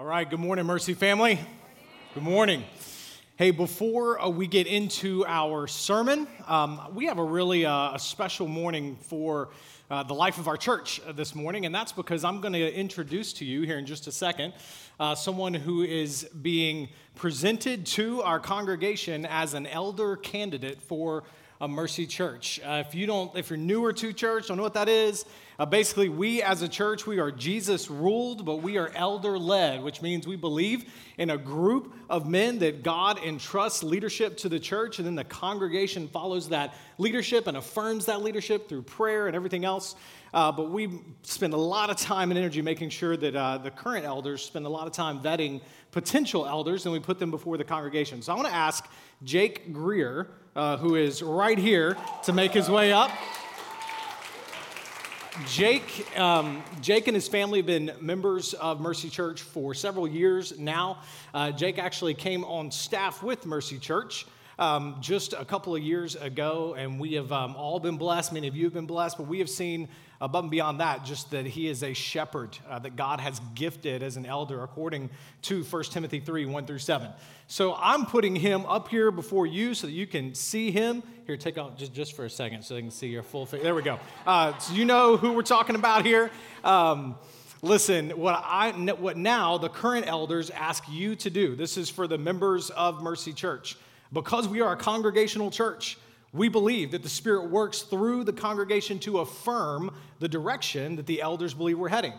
All right, good morning, Mercy family. Good morning. Hey, before uh, we get into our sermon, um, we have a really uh, a special morning for uh, the life of our church uh, this morning, and that's because I'm going to introduce to you here in just a second uh, someone who is being presented to our congregation as an elder candidate for a Mercy Church. Uh, if you don't, if you're newer to church, don't know what that is. Uh, basically, we as a church, we are Jesus ruled, but we are elder led, which means we believe in a group of men that God entrusts leadership to the church, and then the congregation follows that leadership and affirms that leadership through prayer and everything else. Uh, but we spend a lot of time and energy making sure that uh, the current elders spend a lot of time vetting potential elders, and we put them before the congregation. So I want to ask Jake Greer, uh, who is right here, to make his way up. Jake, um, Jake and his family have been members of Mercy Church for several years now. Uh, Jake actually came on staff with Mercy Church um, just a couple of years ago, and we have um, all been blessed. Many of you have been blessed, but we have seen above and beyond that just that he is a shepherd uh, that God has gifted as an elder according to 1 Timothy 3 1 through 7. So I'm putting him up here before you so that you can see him. Here, take off just, just for a second so they can see your full face. There we go. Uh, so you know who we're talking about here. Um, Listen, what I what now the current elders ask you to do. This is for the members of Mercy Church. Because we are a congregational church, we believe that the Spirit works through the congregation to affirm the direction that the elders believe we're heading.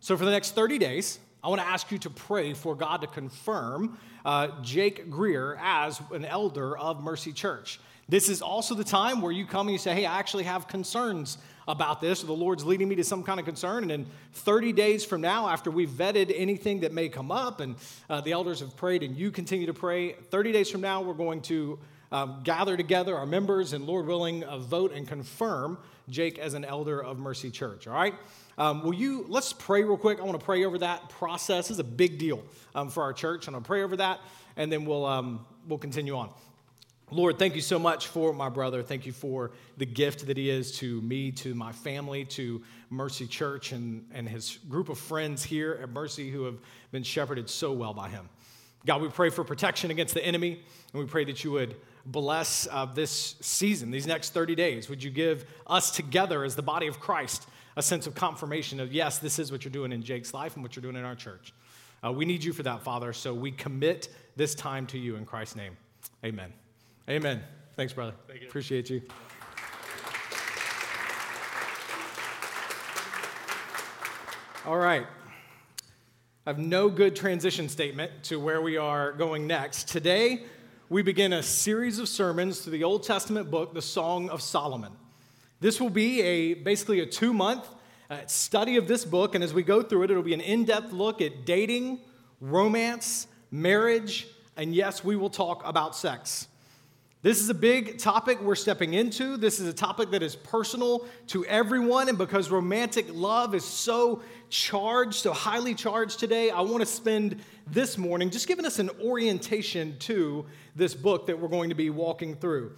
So, for the next 30 days, I want to ask you to pray for God to confirm uh, Jake Greer as an elder of Mercy Church. This is also the time where you come and you say, Hey, I actually have concerns about this, or the Lord's leading me to some kind of concern. And then 30 days from now, after we've vetted anything that may come up and uh, the elders have prayed and you continue to pray, 30 days from now, we're going to um, gather together our members and, Lord willing, uh, vote and confirm Jake as an elder of Mercy Church. All right? Um, will you, let's pray real quick. I want to pray over that process. This is a big deal um, for our church. Going to pray over that, and then we'll, um, we'll continue on. Lord, thank you so much for my brother. Thank you for the gift that he is to me, to my family, to Mercy Church, and, and his group of friends here at Mercy who have been shepherded so well by him. God, we pray for protection against the enemy, and we pray that you would bless uh, this season, these next 30 days. Would you give us together as the body of Christ a sense of confirmation of, yes, this is what you're doing in Jake's life and what you're doing in our church? Uh, we need you for that, Father, so we commit this time to you in Christ's name. Amen. Amen. Thanks, brother. Thank you. Appreciate you. All right. I have no good transition statement to where we are going next. Today, we begin a series of sermons through the Old Testament book, the Song of Solomon. This will be a basically a two month uh, study of this book, and as we go through it, it'll be an in depth look at dating, romance, marriage, and yes, we will talk about sex. This is a big topic we're stepping into. This is a topic that is personal to everyone. And because romantic love is so charged, so highly charged today, I want to spend this morning just giving us an orientation to this book that we're going to be walking through.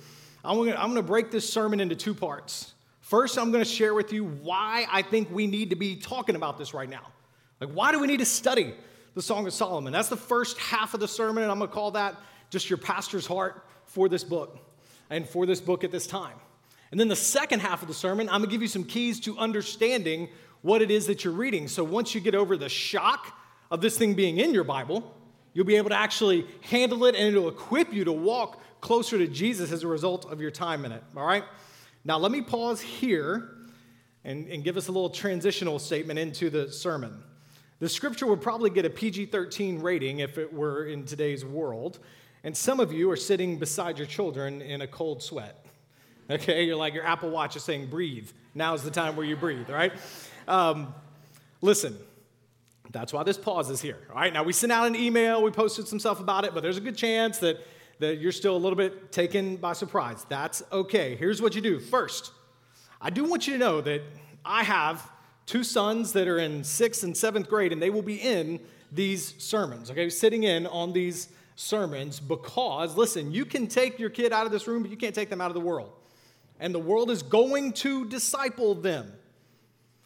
I'm going to, break this sermon into two parts. First, I'm going to share with you why I think we need to be talking about this right now. Like, why do we need to study the Song of Solomon? That's the first half of the sermon, and I'm going to call that just your pastor's heart for this book and for this book at this time. And then the second half of the sermon, I'm gonna give you some keys to understanding what it is that you're reading. So once you get over the shock of this thing being in your Bible, you'll be able to actually handle it and it'll equip you to walk closer to Jesus as a result of your time in it. All right? Now, let me pause here and, and give us a little transitional statement into the sermon. The scripture would probably get a PG 13 rating if it were in today's world. And some of you are sitting beside your children in a cold sweat. Okay, you're like your Apple Watch is saying, breathe. Now's the time where you breathe, right? Um, listen, that's why this pause is here. All right, now we sent out an email, we posted some stuff about it, but there's a good chance that, that you're still a little bit taken by surprise. That's okay. Here's what you do. First, I do want you to know that I have two sons that are in sixth and seventh grade, and they will be in these sermons, okay, sitting in on these sermons because, listen, you can take your kid out of this room, but you can't take them out of the world. And the world is going to disciple them.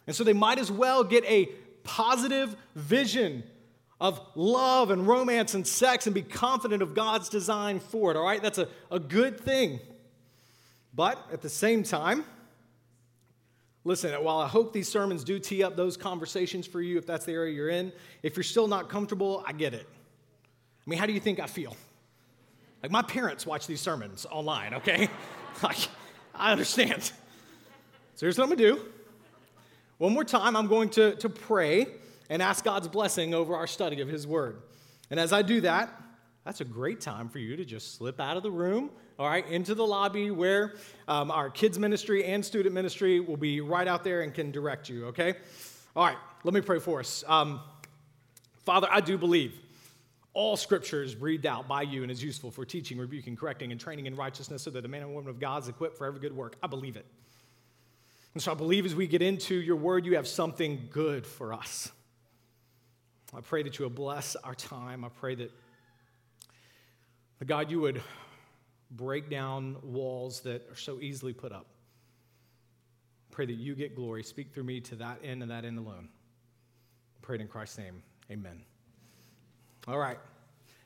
And so they might as well get a positive vision of love and romance and sex and be confident of God's design for it, all right? That's a, a good thing. But at the same time, Listen, while I hope these sermons do tee up those conversations for you, if that's the area you're in, if you're still not comfortable, I get it. I mean, how do you think I feel? Like, my parents watch these sermons online, okay? like, I understand. So here's what I'm gonna do. One more time, I'm going to, to pray and ask God's blessing over our study of His Word. And as I do that, that's a great time for you to just slip out of the room all right, into the lobby where um, our kids' ministry and student ministry will be right out there and can direct you, okay? All right, let me pray for us. Um, Father, I do believe all scripture is breathed out by you and is useful for teaching, rebuking, correcting, and training in righteousness so that the man and woman of God is equipped for every good work. I believe it. And so I believe as we get into your word, you have something good for us. I pray that you will bless our time. I pray that, God, you would break down walls that are so easily put up. Pray that you get glory. Speak through me to that end and that end alone. Pray it in Christ's name. Amen. All right.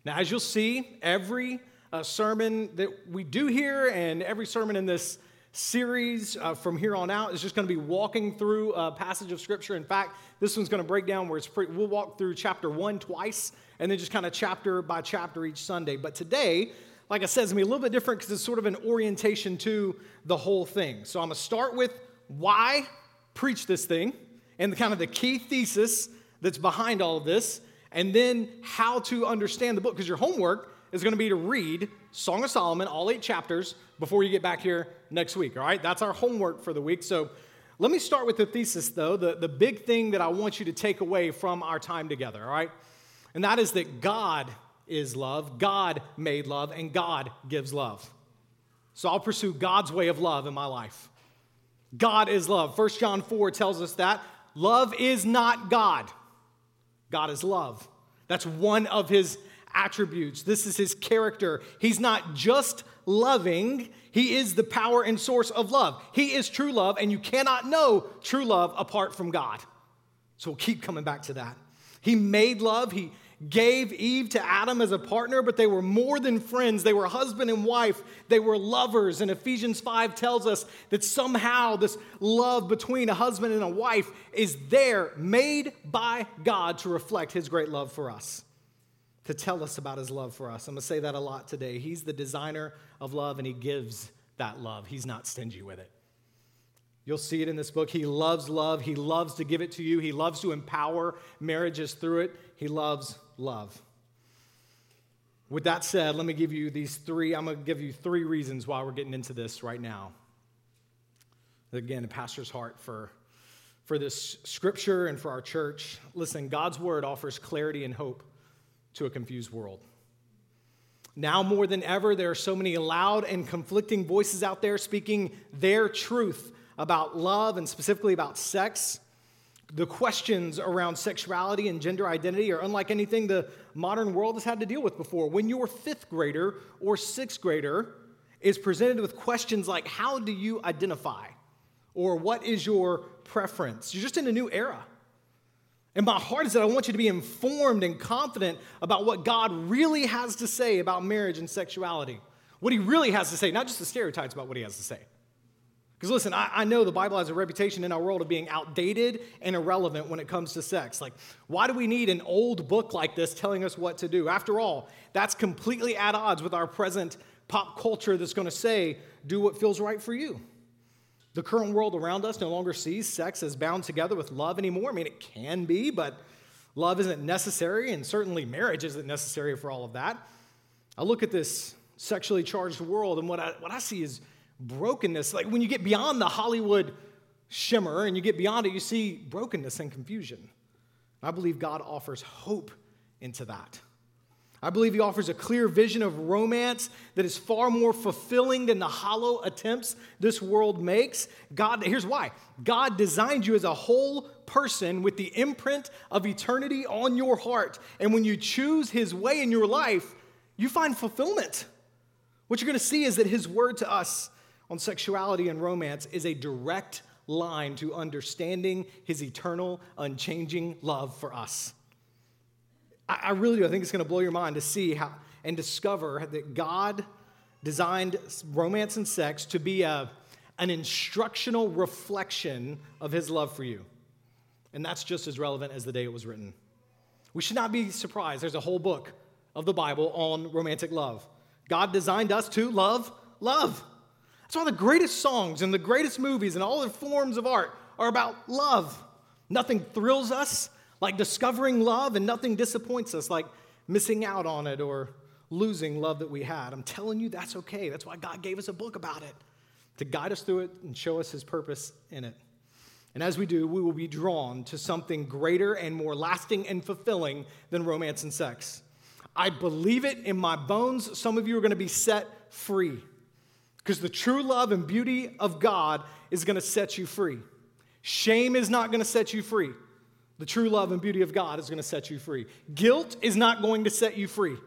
Now, as you'll see, every uh, sermon that we do here and every sermon in this series uh, from here on out is just going to be walking through a passage of Scripture. In fact, this one's going to break down where it's pretty, we'll walk through chapter one twice and then just kind of chapter by chapter each Sunday. But today, like I said, it's gonna be a little bit different because it's sort of an orientation to the whole thing. So I'm gonna start with why preach this thing and the kind of the key thesis that's behind all of this, and then how to understand the book. Because your homework is gonna be to read Song of Solomon, all eight chapters, before you get back here next week. All right, that's our homework for the week. So let me start with the thesis, though, the, the big thing that I want you to take away from our time together, all right? And that is that God is love, God made love, and God gives love. So I'll pursue God's way of love in my life. God is love. 1 John 4 tells us that. Love is not God, God is love. That's one of his attributes. This is his character. He's not just loving, he is the power and source of love. He is true love, and you cannot know true love apart from God. So we'll keep coming back to that. He made love, he gave Eve to Adam as a partner, but they were more than friends. They were husband and wife. They were lovers. And Ephesians 5 tells us that somehow this love between a husband and a wife is there, made by God to reflect his great love for us, to tell us about his love for us. I'm going to say that a lot today. He's the designer of love, and he gives that love, he's not stingy with it. You'll see it in this book. He loves love. He loves to give it to you. He loves to empower marriages through it. He loves love. With that said, let me give you these three. I'm going to give you three reasons why we're getting into this right now. Again, a pastor's heart for, for this scripture and for our church. Listen, God's word offers clarity and hope to a confused world. Now more than ever, there are so many loud and conflicting voices out there speaking their truth about love and specifically about sex the questions around sexuality and gender identity are unlike anything the modern world has had to deal with before. When your fifth grader or sixth grader is presented with questions like, How do you identify? or What is your preference? You're just in a new era. And my heart is that I want you to be informed and confident about what God really has to say about marriage and sexuality. What he really has to say, not just the stereotypes about what he has to say. Because listen, I, I, know the Bible has a reputation in our world of being outdated and irrelevant when it comes to sex. Like, why do we need an old book like this telling us what to do? After all, that's completely at odds with our present pop culture that's going to say, do what feels right for you. The current world around us no longer sees sex as bound together with love anymore. I mean, it can be, but love isn't necessary, and certainly marriage isn't necessary for all of that. I look at this sexually charged world, and what I, what I see is brokenness. Like when you get beyond the Hollywood shimmer and you get beyond it, you see brokenness and confusion. I believe God offers hope into that. I believe he offers a clear vision of romance that is far more fulfilling than the hollow attempts this world makes. God, here's why God designed you as a whole person with the imprint of eternity on your heart. And when you choose his way in your life, you find fulfillment. What you're going to see is that his word to us on sexuality and romance is a direct line to understanding his eternal, unchanging love for us. I, really do. I think it's going to blow your mind to see how and discover that God designed romance and sex to be a, an instructional reflection of his love for you. And that's just as relevant as the day it was written. We should not be surprised. There's a whole book of the Bible on romantic love. God designed us to love love. That's why the greatest songs and the greatest movies and all the forms of art are about love. Nothing thrills us like discovering love, and nothing disappoints us like missing out on it or losing love that we had. I'm telling you, that's okay. That's why God gave us a book about it to guide us through it and show us his purpose in it. And as we do, we will be drawn to something greater and more lasting and fulfilling than romance and sex. I believe it in my bones. Some of you are going to be set free because the true love and beauty of God is going to set you free. Shame is not going to set you free. The true love and beauty of God is going to set you free. Guilt is not going to set you free.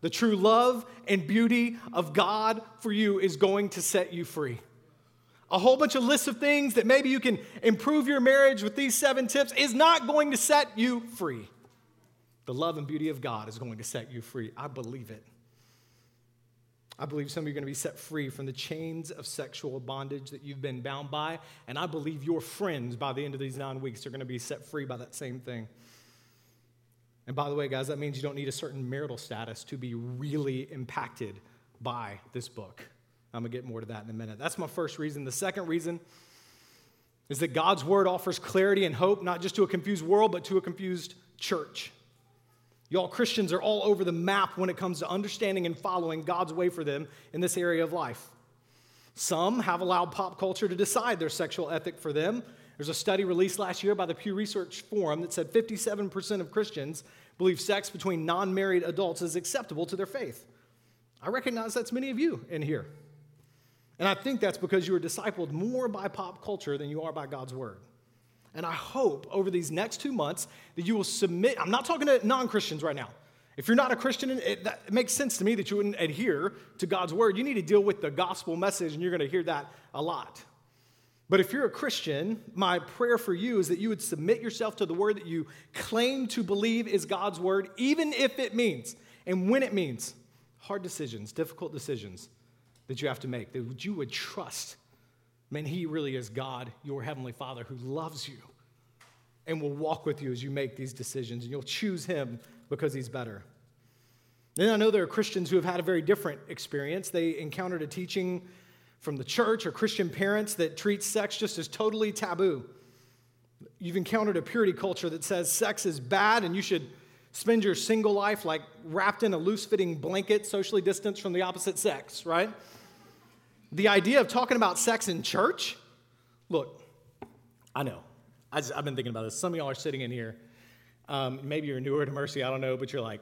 The true love and beauty of God for you is going to set you free. A whole bunch of lists of things that maybe you can improve your marriage with these seven tips is not going to set you free. The love and beauty of God is going to set you free. I believe it. I believe some of you are going to be set free from the chains of sexual bondage that you've been bound by. And I believe your friends by the end of these nine weeks are going to be set free by that same thing. And by the way, guys, that means you don't need a certain marital status to be really impacted by this book. I'm going to get more to that in a minute. That's my first reason. The second reason is that God's word offers clarity and hope, not just to a confused world, but to a confused church. Y'all, Christians are all over the map when it comes to understanding and following God's way for them in this area of life. Some have allowed pop culture to decide their sexual ethic for them. There's a study released last year by the Pew Research Forum that said 57% of Christians believe sex between non married adults is acceptable to their faith. I recognize that's many of you in here. And I think that's because you are discipled more by pop culture than you are by God's word. And I hope over these next two months that you will submit. I'm not talking to non Christians right now. If you're not a Christian, it, that, it makes sense to me that you wouldn't adhere to God's word. You need to deal with the gospel message, and you're going to hear that a lot. But if you're a Christian, my prayer for you is that you would submit yourself to the word that you claim to believe is God's word, even if it means and when it means hard decisions, difficult decisions that you have to make, that you would trust Man, He really is God, your Heavenly Father, who loves you and will walk with you as you make these decisions. And you'll choose Him because He's better. Then I know there are Christians who have had a very different experience. They encountered a teaching from the church or Christian parents that treats sex just as totally taboo. You've encountered a purity culture that says sex is bad and you should spend your single life like wrapped in a loose fitting blanket, socially distanced from the opposite sex, right? The idea of talking about sex in church, look, I know. I have been thinking about this. Some of y'all are sitting in here. Um, maybe you're newer to Mercy, I don't know, but you're like,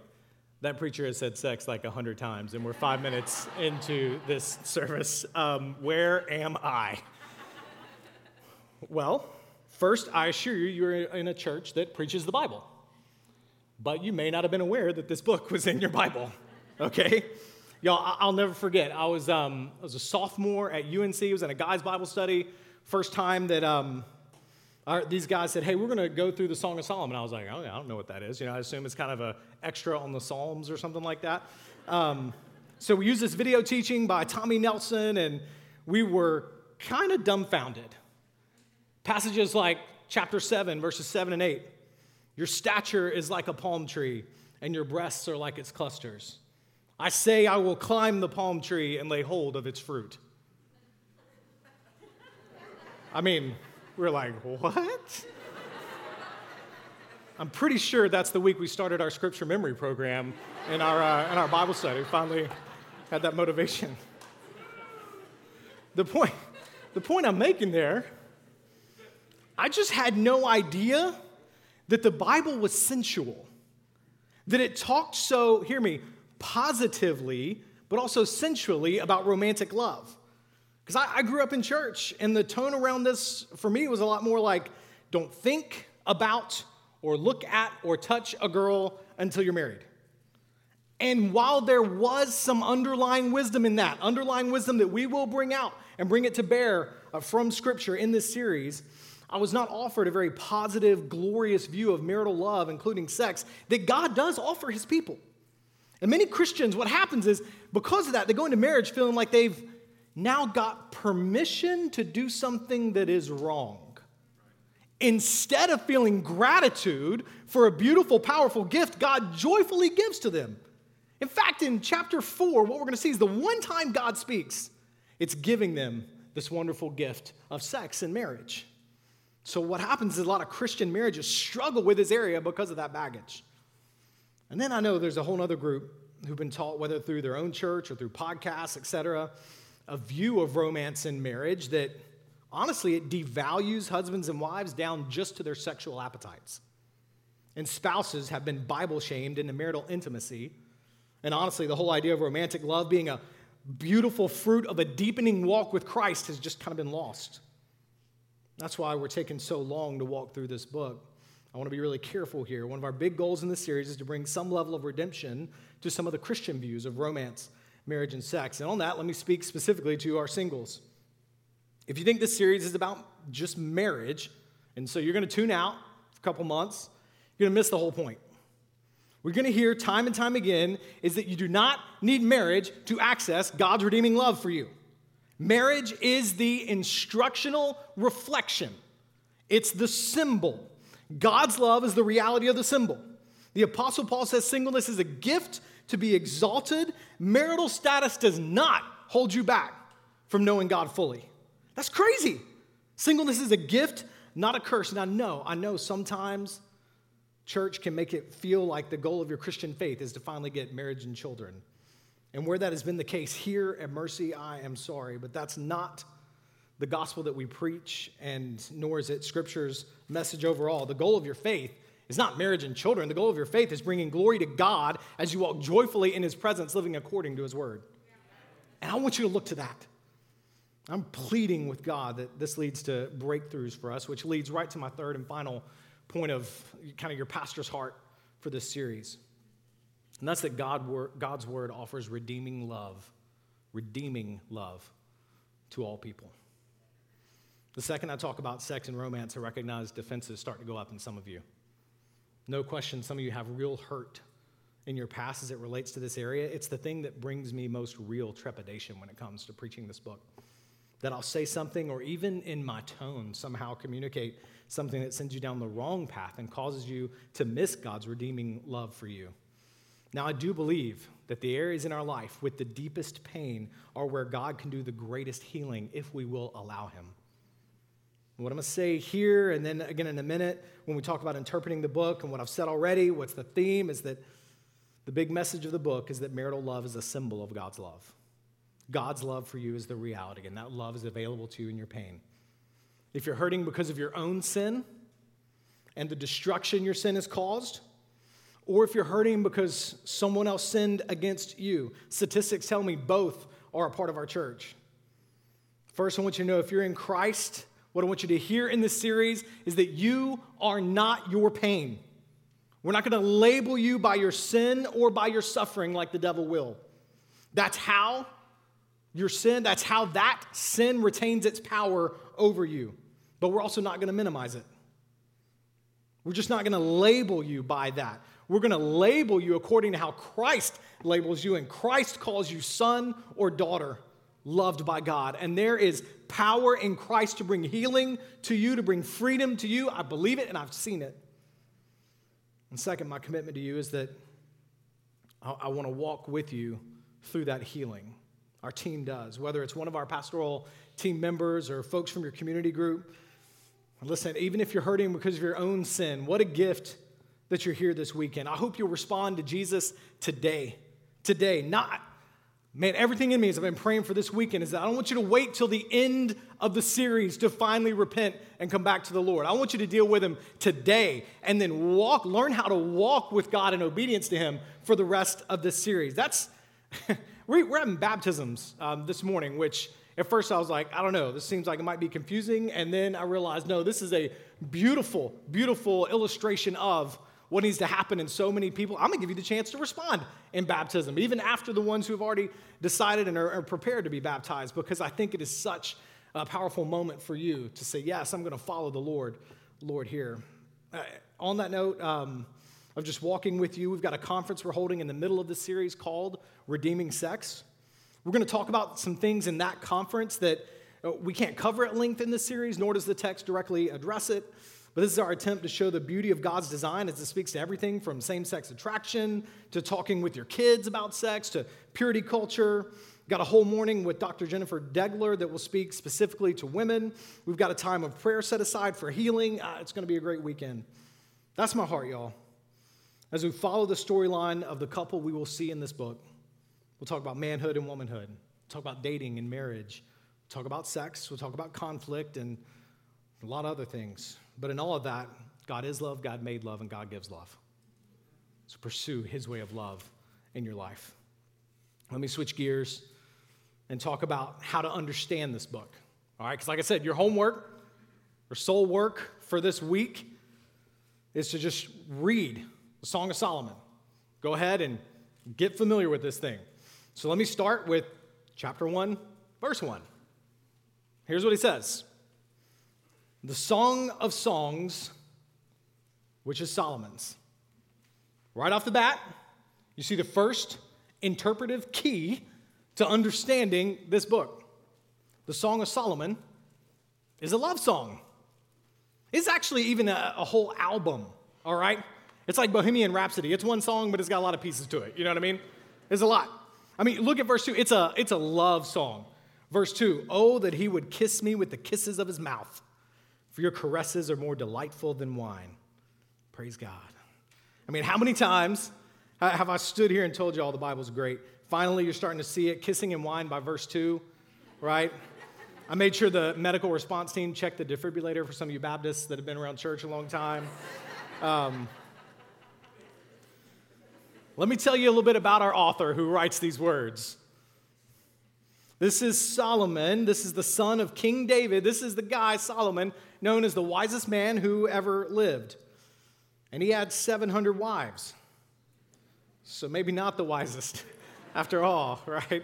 that preacher has said sex like a hundred times, and we're five minutes into this service. Um, where am I? well, first, I assure you, you're in a church that preaches the Bible. But you may not have been aware that this book was in your Bible, okay? Y'all, I'll never forget. I was, um, I was a sophomore at UNC. I was in a guy's Bible study. First time that um, our, these guys said, "Hey, we're going to go through the Song of Solomon." And I was like, "Oh, yeah, I don't know what that is." You know, I assume it's kind of a extra on the Psalms or something like that. Um, so we used this video teaching by Tommy Nelson, and we were kind of dumbfounded. Passages like chapter seven, verses seven and eight. Your stature is like a palm tree, and your breasts are like its clusters. I say, I will climb the palm tree and lay hold of its fruit. I mean, we're like, what? I'm pretty sure that's the week we started our scripture memory program in our, uh, in our Bible study. Finally had that motivation. The point, the point I'm making there, I just had no idea that the Bible was sensual, that it talked so, hear me, positively, but also sensually about romantic love. Because I, I, grew up in church, and the tone around this for me was a lot more like don't think about or look at or touch a girl until you're married. And while there was some underlying wisdom in that, underlying wisdom that we will bring out and bring it to bear uh, from Scripture in this series, I was not offered a very positive, glorious view of marital love, including sex, that God does offer his people. And many Christians, what happens is because of that, they go into marriage feeling like they've now got permission to do something that is wrong. Instead of feeling gratitude for a beautiful, powerful gift God joyfully gives to them. In fact, in chapter four, what we're going to see is the one time God speaks, it's giving them this wonderful gift of sex and marriage. So, what happens is a lot of Christian marriages struggle with this area because of that baggage. And then I know there's a whole other group who've been taught, whether through their own church or through podcasts, et cetera, a view of romance and marriage that honestly it devalues husbands and wives down just to their sexual appetites. And spouses have been Bible shamed into marital intimacy. And honestly, the whole idea of romantic love being a beautiful fruit of a deepening walk with Christ has just kind of been lost. That's why we're taking so long to walk through this book. I want to be really careful here. One of our big goals in this series is to bring some level of redemption to some of the Christian views of romance, marriage, and sex. And on that, let me speak specifically to our singles. If you think this series is about just marriage, and so you're going to tune out for a couple months, you're going to miss the whole point. We're going to hear time and time again is that you do not need marriage to access God's redeeming love for you. Marriage is the instructional reflection, it's the symbol God's love is the reality of the symbol. The Apostle Paul says singleness is a gift to be exalted. Marital status does not hold you back from knowing God fully. That's crazy. Singleness is a gift, not a curse. And I know, I know sometimes church can make it feel like the goal of your Christian faith is to finally get marriage and children. And where that has been the case here at Mercy, I am sorry, but that's not the gospel that we preach, and nor is it Scripture's message overall. The goal of your faith is not marriage and children. The goal of your faith is bringing glory to God as you walk joyfully in His presence, living according to His word. And I want you to look to that. I'm pleading with God that this leads to breakthroughs for us, which leads right to my third and final point of kind of your pastor's heart for this series. And that's that God, God's word offers redeeming love, redeeming love to all people. The second I talk about sex and romance, I recognize defenses start to go up in some of you. No question, some of you have real hurt in your past as it relates to this area. It's the thing that brings me most real trepidation when it comes to preaching this book. That I'll say something, or even in my tone, somehow communicate something that sends you down the wrong path and causes you to miss God's redeeming love for you. Now, I do believe that the areas in our life with the deepest pain are where God can do the greatest healing if we will allow Him. What I'm going to say here, and then again in a minute, when we talk about interpreting the book and what I've said already, what's the theme is that the big message of the book is that marital love is a symbol of God's love. God's love for you is the reality, and that love is available to you in your pain. If you're hurting because of your own sin and the destruction your sin has caused, or if you're hurting because someone else sinned against you, statistics tell me both are a part of our church. First, I want you to know if you're in Christ, what I want you to hear in this series is that you are not your pain. We're not going to label you by your sin or by your suffering like the devil will. That's how your sin, that's how that sin retains its power over you. But we're also not going to minimize it. We're just not going to label you by that. We're going to label you according to how Christ labels you, and Christ calls you son or daughter loved by God. And there is power in Christ to bring healing to you, to bring freedom to you. I believe it and I've seen it. And second, my commitment to you is that I, I want to walk with you through that healing. Our team does, whether it's one of our pastoral team members or folks from your community group. Listen, even if you're hurting because of your own sin, what a gift that you're here this weekend. I hope you'll respond to Jesus today. Today, not Man, everything in me as I've been praying for this weekend is that I don't want you to wait till the end of the series to finally repent and come back to the Lord. I want you to deal with Him today and then walk, learn how to walk with God in obedience to Him for the rest of this series. That's, we're having baptisms um, this morning, which at first I was like, I don't know, this seems like it might be confusing. And then I realized, no, this is a beautiful, beautiful illustration of what needs to happen in so many people. I'm going to give you the chance to respond in baptism, even after the ones who have already decided and are, are prepared to be baptized, because I think it is such a powerful moment for you to say, Yes, I'm going to follow the Lord, Lord here. Uh, on that note, um, of just walking with you, we've got a conference we're holding in the middle of the series called Redeeming Sex. We're going to talk about some things in that conference that uh, we can't cover at length in this series, nor does the text directly address it. But this is our attempt to show the beauty of God's design as it speaks to everything from same sex attraction to talking with your kids about sex to purity culture. Got a whole morning with Dr. Jennifer Degler that will speak specifically to women. We've got a time of prayer set aside for healing. Uh, it's going to be a great weekend. That's my heart, y'all. As we follow the storyline of the couple we will see in this book, we'll talk about manhood and womanhood, we'll talk about dating and marriage, we'll talk about sex, we'll talk about conflict, and a lot of other things. But in all of that, God is love, God made love, and God gives love. So pursue His way of love in your life. Let me switch gears and talk about how to understand this book. All right, because like I said, your homework or soul work for this week is to just read the Song of Solomon. Go ahead and get familiar with this thing. So let me start with chapter 1, verse 1. Here's what he says the Song of Songs, which is Solomon's. Right off the bat, you see the first interpretive key to understanding this book. The Song of Solomon is a love song. It's actually even a, a, whole album, all right? It's like Bohemian Rhapsody. It's one song, but it's got a lot of pieces to it. You know what I mean? It's a lot. I mean, look at verse 2. It's a, it's a love song. Verse 2 Oh, that he would kiss me with the kisses of his mouth for your caresses are more delightful than wine. Praise God. I mean, how many times have I stood here and told you all the Bible's great? Finally, you're starting to see it. Kissing and wine by verse 2, right? I made sure the medical response team checked the defibrillator for some of you Baptists that have been around church a long time. Um, let me tell you a little bit about our author who writes these words. This is Solomon. This is the son of King David. This is the guy, Solomon, known as the wisest man who ever lived. And he had 700 wives. So maybe not the wisest after all, right?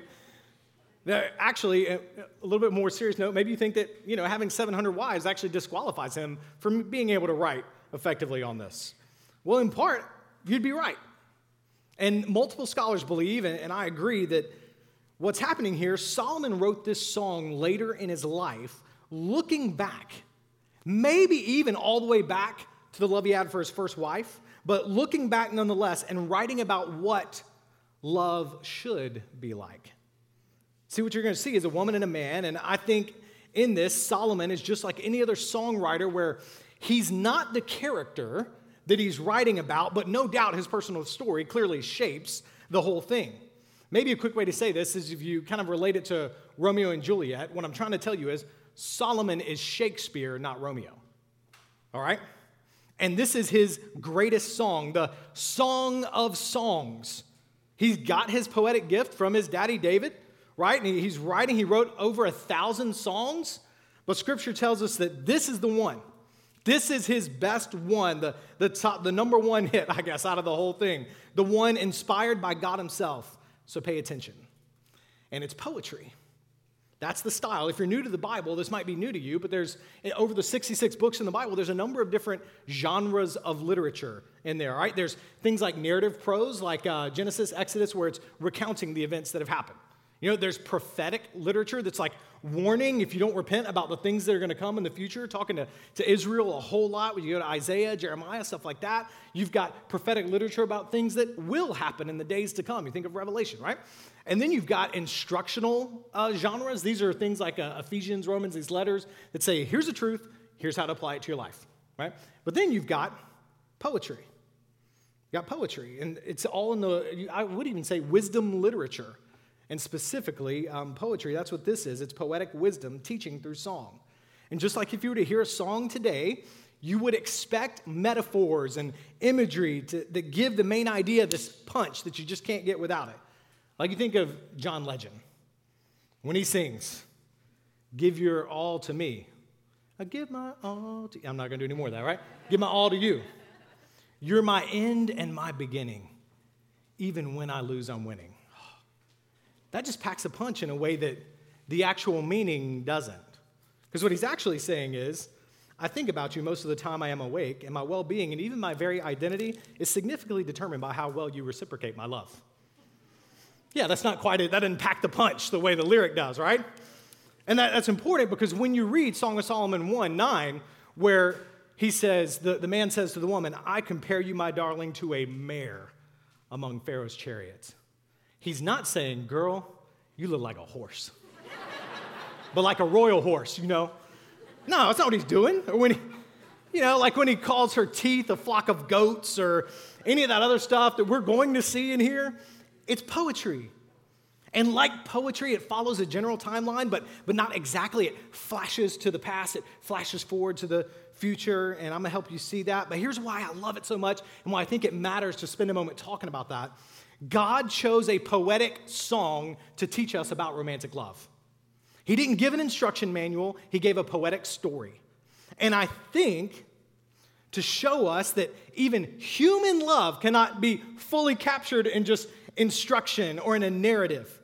Actually, a little bit more serious note, maybe you think that, you know, having 700 wives actually disqualifies him from being able to write effectively on this. Well, in part, you'd be right. And multiple scholars believe, and I agree, that what's happening here, Solomon wrote this song later in his life, looking back, maybe even all the way back to the love he had for his first wife, but looking back nonetheless and writing about what love should be like. See, what you're going to see is a woman and a man, and I think in this, Solomon is just like any other songwriter where he's not the character that he's writing about, but no doubt his personal story clearly shapes the whole thing. Maybe a quick way to say this is if you kind of relate it to Romeo and Juliet, what I'm trying to tell you is Solomon is Shakespeare, not Romeo. All right? And this is his greatest song, the Song of Songs. He's got his poetic gift from his daddy David, right? And he's writing, he wrote over a thousand songs, but scripture tells us that this is the one. This is his best one, the, the, top, the number one hit, I guess, out of the whole thing. The one inspired by God Himself. So pay attention. And it's poetry. That's the style. If you're new to the Bible, this might be new to you, but there's over the 66 books in the Bible, there's a number of different genres of literature in there, right? There's things like narrative prose, like uh, Genesis, Exodus, where it's recounting the events that have happened. You know, there's prophetic literature that's like warning if you don't repent about the things that are going to come in the future, talking to, to Israel a whole lot. When you go to Isaiah, Jeremiah, stuff like that, you've got prophetic literature about things that will happen in the days to come. You think of Revelation, right? And then you've got instructional uh, genres. These are things like uh, Ephesians, Romans, these letters that say, here's the truth, here's how to apply it to your life, right? But then you've got poetry. You got poetry, and it's all in the, I would even say wisdom literature, and specifically um, poetry. That's what this is. It's poetic wisdom teaching through song. And just like if you were to hear a song today, you would expect metaphors and imagery to, that give the main idea this punch that you just can't get without it. Like you think of John Legend when he sings, Give your all to me. I give my all to you. I'm not going to do any more of that, right? Give my all to you. You're my end and my beginning. Even when I lose, I'm winning. That just packs a punch in a way that the actual meaning doesn't. Because what he's actually saying is, I think about you most of the time I am awake, and my well being and even my very identity is significantly determined by how well you reciprocate my love. Yeah, that's not quite it. That didn't pack the punch the way the lyric does, right? And that, that's important because when you read Song of Solomon 1 9, where he says, the, the man says to the woman, I compare you, my darling, to a mare among Pharaoh's chariots. He's not saying, girl, you look like a horse, but like a royal horse, you know? No, that's not what he's doing. Or when he, you know, like when he calls her teeth a flock of goats or any of that other stuff that we're going to see in here, it's poetry. And like poetry, it follows a general timeline, but, but not exactly. It flashes to the past, it flashes forward to the future, and I'm gonna help you see that. But here's why I love it so much and why I think it matters to spend a moment talking about that. God chose a poetic song to teach us about romantic love. He didn't give an instruction manual, he gave a poetic story. And I think to show us that even human love cannot be fully captured in just instruction or in a narrative.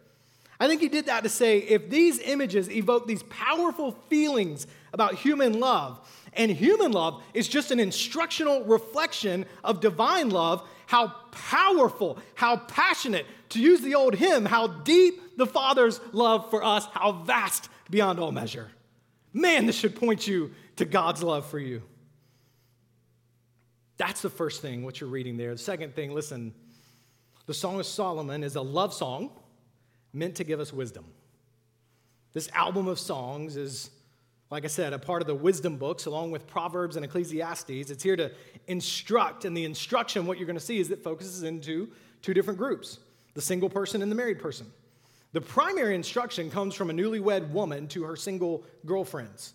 I think he did that to say if these images evoke these powerful feelings about human love, and human love is just an instructional reflection of divine love, how powerful, how passionate, to use the old hymn, how deep the Father's love for us, how vast beyond all measure. Man, this should point you to God's love for you. That's the first thing, what you're reading there. The second thing, listen, the Song of Solomon is a love song meant to give us wisdom. This album of songs is, like I said, a part of the wisdom books along with Proverbs and Ecclesiastes. It's here to instruct, and the instruction, what you're going to see, is that focuses into two different groups the single person and the married person. The primary instruction comes from a newlywed woman to her single girlfriends.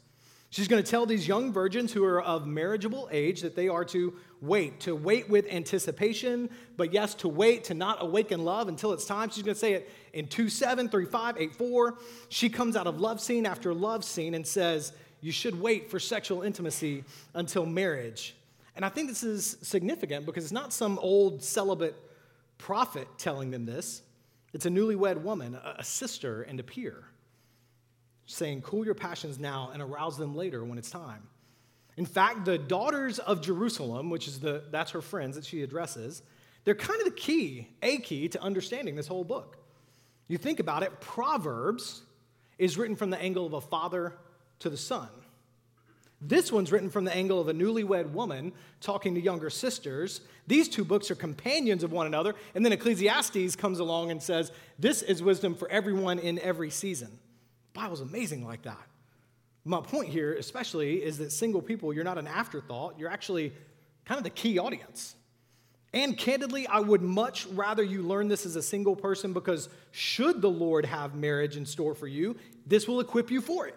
She's going to tell these young virgins who are of marriageable age that they are to wait, to wait with anticipation, but yes, to wait, to not awaken love until it's time. She's going to say it in 2 7, 3 5, 8 4. She comes out of love scene after love scene and says, You should wait for sexual intimacy until marriage. And I think this is significant because it's not some old celibate prophet telling them this, it's a newlywed woman, a sister, and a peer saying, Cool your passions now and arouse them later when it's time. In fact, the daughters of Jerusalem, which is the, that's her friends that she addresses, they're kind of the key, a key to understanding this whole book. You think about it, Proverbs is written from the angle of a father to the son. This one's written from the angle of a newlywed woman talking to younger sisters. These two books are companions of one another. And then Ecclesiastes comes along and says, This is wisdom for everyone in every season. The Bible's amazing like that. My point here, especially, is that single people, you're not an afterthought, you're actually kind of the key audience. And candidly, I would much rather you learn this as a single person because should the Lord have marriage in store for you, this will equip you for it.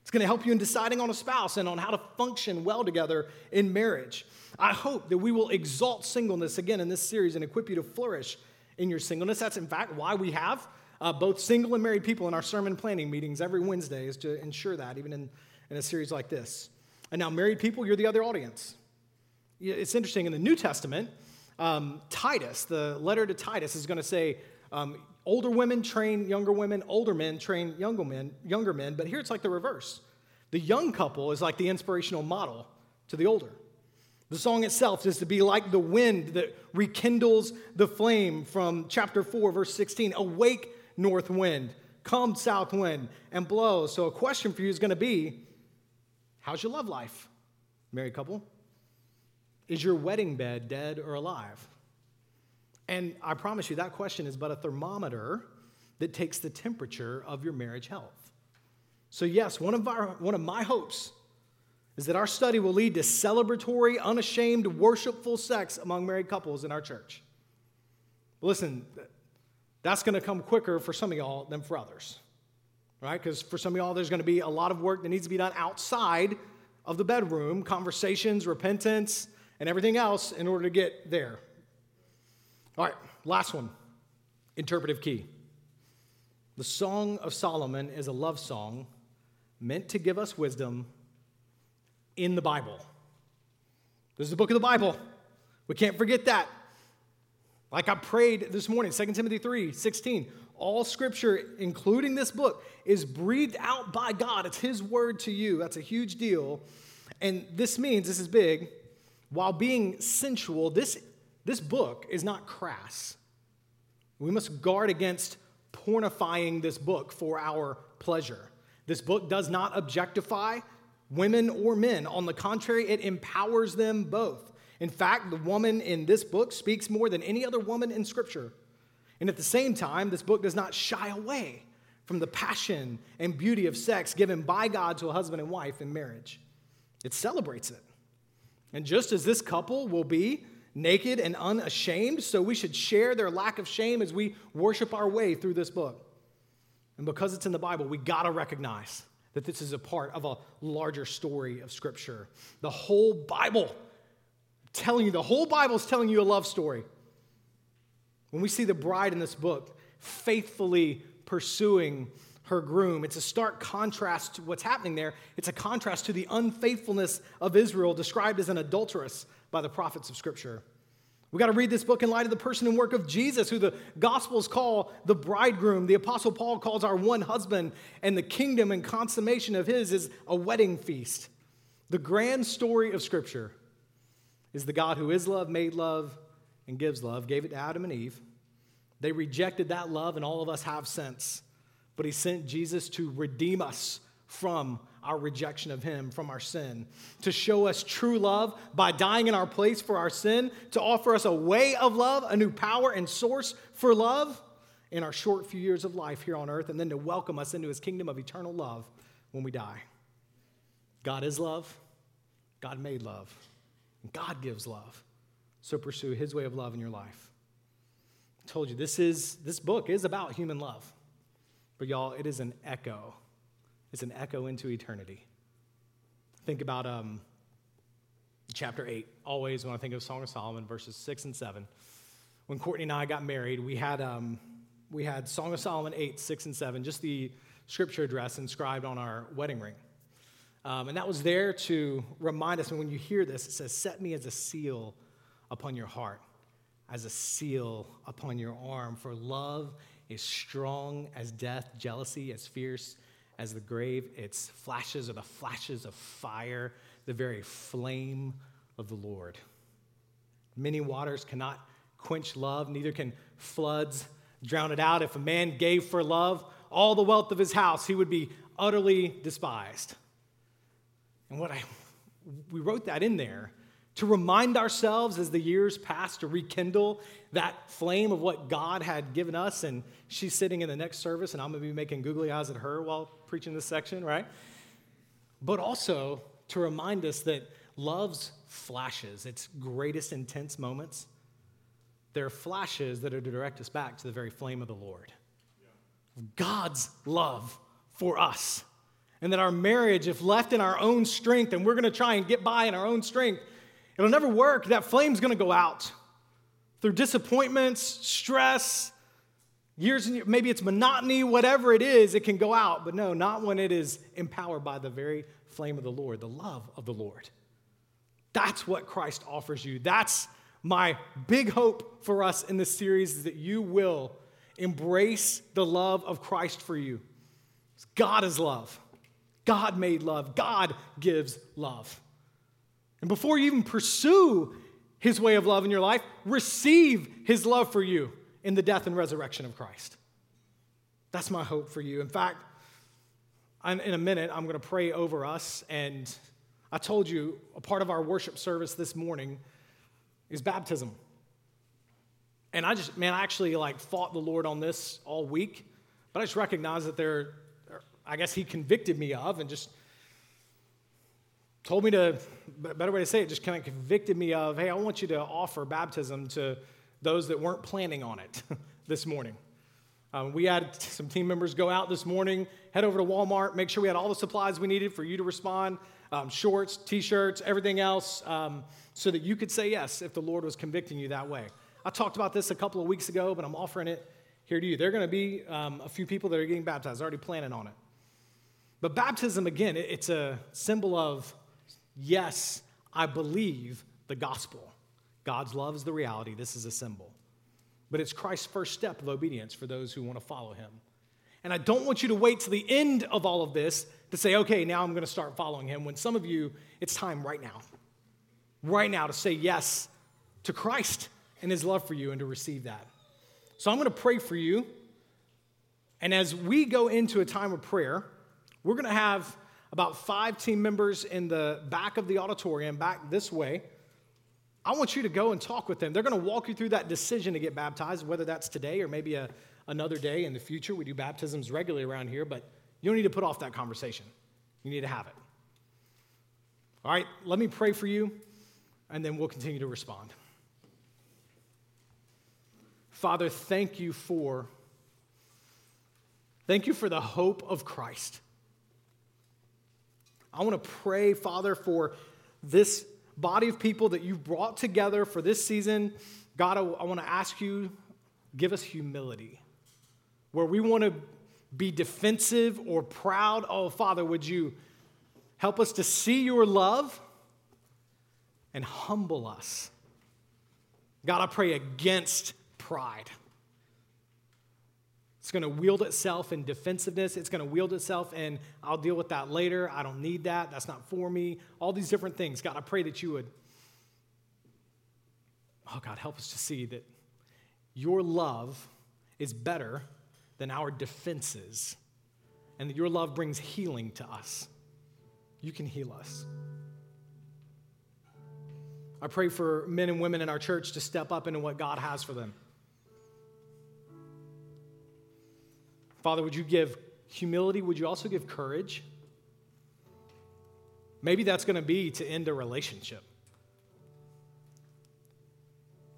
It's going to help you in deciding on a spouse and on how to function well together in marriage. I hope that we will exalt singleness again in this series and equip you to flourish in your singleness. That's, in fact, why we have uh, both single and married people in our sermon planning meetings every Wednesday is to ensure that, even in, in a series like this. And now, married people, you're the other audience. It's interesting, in the New Testament, um, Titus, the letter to Titus, is going to say, um, older women train younger women, older men train younger men, younger men, but here it's like the reverse. The young couple is like the inspirational model to the older. The song itself is to be like the wind that rekindles the flame from chapter 4, verse 16. Awake, north wind, come south wind, and blow. So, a question for you is going to be How's your love life, married couple? Is your wedding bed dead or alive? And I promise you, that question is but a thermometer that takes the temperature of your marriage health. So, yes, one of, our, one of my hopes is that our study will lead to celebratory, unashamed, worshipful sex among married couples in our church. Listen, that's going to come quicker for some of y'all than for others, right? Because for some of y'all, there's going to be a lot of work that needs to be done outside of the bedroom conversations, repentance, and everything else in order to get there. All right, last one interpretive key. The Song of Solomon is a love song meant to give us wisdom in the Bible. This is the book of the Bible. We can't forget that. Like I prayed this morning, 2 Timothy 3 16. All scripture, including this book, is breathed out by God. It's His word to you. That's a huge deal. And this means, this is big, while being sensual, this, this book is not crass. We must guard against pornifying this book for our pleasure. This book does not objectify women or men. On the contrary, it empowers them both. In fact, the woman in this book speaks more than any other woman in Scripture. And at the same time, this book does not shy away from the passion and beauty of sex given by God to a husband and wife in marriage. It celebrates it. And just as this couple will be naked and unashamed, so we should share their lack of shame as we worship our way through this book. And because it's in the Bible, we got to recognize that this is a part of a larger story of Scripture. The whole Bible telling you, the whole Bible is telling you a love story. When we see the bride in this book faithfully pursuing her groom, it's a stark contrast to what's happening there. It's a contrast to the unfaithfulness of Israel, described as an adulteress by the prophets of Scripture. We got to read this book in light of the person and work of Jesus, who the Gospels call the bridegroom. The Apostle Paul calls our one husband, and the kingdom and consummation of his is a wedding feast. The grand story of Scripture is the God who is love, made love, and gives love, gave it to Adam and Eve. They rejected that love, and all of us have since. But he sent Jesus to redeem us from our rejection of him, from our sin, to show us true love by dying in our place for our sin, to offer us a way of love, a new power and source for love in our short few years of life here on earth, and then to welcome us into his kingdom of eternal love when we die. God is love, God made love. God gives love. So pursue his way of love in your life. I told you this is this book is about human love. But y'all, it is an echo. It's an echo into eternity. Think about um, chapter 8. Always when I think of Song of Solomon, verses 6 and 7. When Courtney and I got married, we had, um, we had Song of Solomon 8, 6, and 7, just the scripture address inscribed on our wedding ring. Um, and that was there to remind us, and when you hear this, it says, Set me as a seal upon your heart, as a seal upon your arm. For love is strong as death, jealousy as fierce as the grave. Its flashes are the flashes of fire, the very flame of the Lord. Many waters cannot quench love, neither can floods drown it out. If a man gave for love all the wealth of his house, he would be utterly despised. And what I we wrote that in there to remind ourselves as the years pass to rekindle that flame of what God had given us. And she's sitting in the next service, and I'm going to be making googly eyes at her while preaching this section, right? But also to remind us that love's flashes, its greatest intense moments, they're flashes that are to direct us back to the very flame of the Lord. God's love for us and that our marriage, if left in our own strength, and we're going to try and get by in our own strength, it'll never work. That flame's going to go out through disappointments, stress, years and years, maybe it's monotony, whatever it is, it can go out. But no, not when it is empowered by the very flame of the Lord, the love of the Lord. That's what Christ offers you. That's my big hope for us in this series is that you will embrace the love of Christ for you. God is love. God made love. God gives love. And before you even pursue his way of love in your life, receive his love for you in the death and resurrection of Christ. That's my hope for you. In fact, in a minute, I'm going to pray over us. And I told you a part of our worship service this morning is baptism. And I just, man, I actually like fought the Lord on this all week, but I just recognize that there I guess he convicted me of and just told me to, better way to say it, just kind of convicted me of, hey, I want you to offer baptism to those that weren't planning on it this morning. Um, we had some team members go out this morning, head over to Walmart, make sure we had all the supplies we needed for you to respond um, shorts, t shirts, everything else, um, so that you could say yes if the Lord was convicting you that way. I talked about this a couple of weeks ago, but I'm offering it here to you. There are going to be um, a few people that are getting baptized, already planning on it. But baptism, again, it's a symbol of yes, I believe the gospel. God's love is the reality. This is a symbol. But it's Christ's first step of obedience for those who want to follow him. And I don't want you to wait to the end of all of this to say, okay, now I'm going to start following him. When some of you, it's time right now, right now to say yes to Christ and his love for you and to receive that. So I'm going to pray for you. And as we go into a time of prayer, we're going to have about five team members in the back of the auditorium, back this way. I want you to go and talk with them. They're going to walk you through that decision to get baptized, whether that's today or maybe a, another day in the future. We do baptisms regularly around here, but you don't need to put off that conversation. You need to have it. All right, let me pray for you, and then we'll continue to respond. Father, thank you for thank you for the hope of Christ. I want to pray, Father, for this body of people that you've brought together for this season. God, I, want to ask you, give us humility. Where we want to be defensive or proud, oh, Father, would you help us to see your love and humble us? God, I pray against pride. It's going to wield itself in defensiveness. It's going to wield itself in, I'll deal with that later. I don't need that. That's not for me. All these different things. God, I pray that you would, oh God, help us to see that your love is better than our defenses, and that your love brings healing to us. You can heal us. I pray for men and women in our church to step up into what God has for them. Father, would you give humility? Would you also give courage? Maybe that's going to be to end a relationship.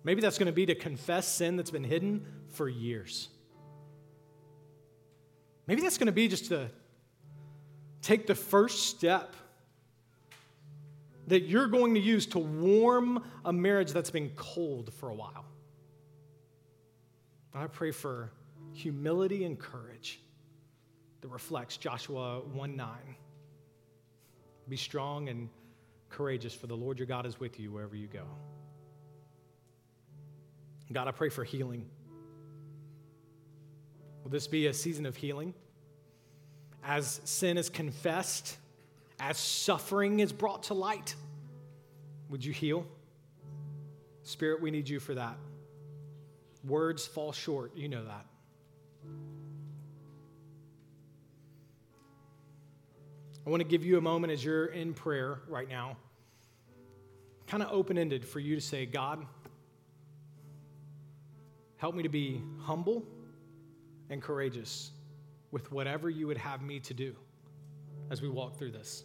Maybe that's going to be to confess sin that's been hidden for years. Maybe that's going to be just to take the first step that you're going to use to warm a marriage that's been cold for a while. I pray for humility and courage that reflects Joshua 1 9. Be strong and courageous, for the Lord your God is with you wherever you go. God, I pray for healing. Will this be a season of healing? As sin is confessed, as suffering is brought to light, would you heal? Spirit, we need you for that. Words fall short, you know that. I want to give you a moment as you're in prayer right now, kind of open ended for you to say, God, help me to be humble and courageous with whatever you would have me to do as we walk through this.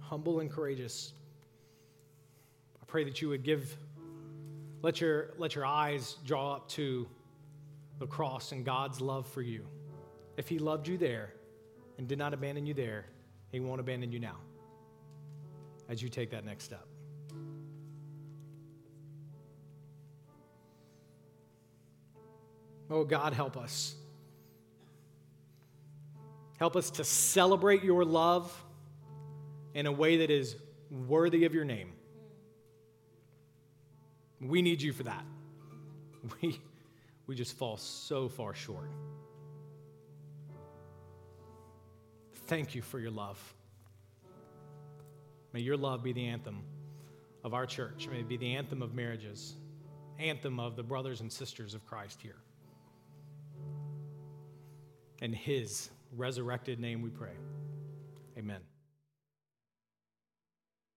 Humble and courageous I pray that you would give, let your, let your eyes draw up to the cross and God's love for you. If He loved you there and did not abandon you there, He won't abandon you now as you take that next step. Oh, God, help us. Help us to celebrate your love in a way that is worthy of your name. We need you for that. We, we just fall so far short. Thank you for your love. May your love be the anthem of our church. May it be the anthem of marriages, anthem of the brothers and sisters of Christ here. In his resurrected name we pray. Amen.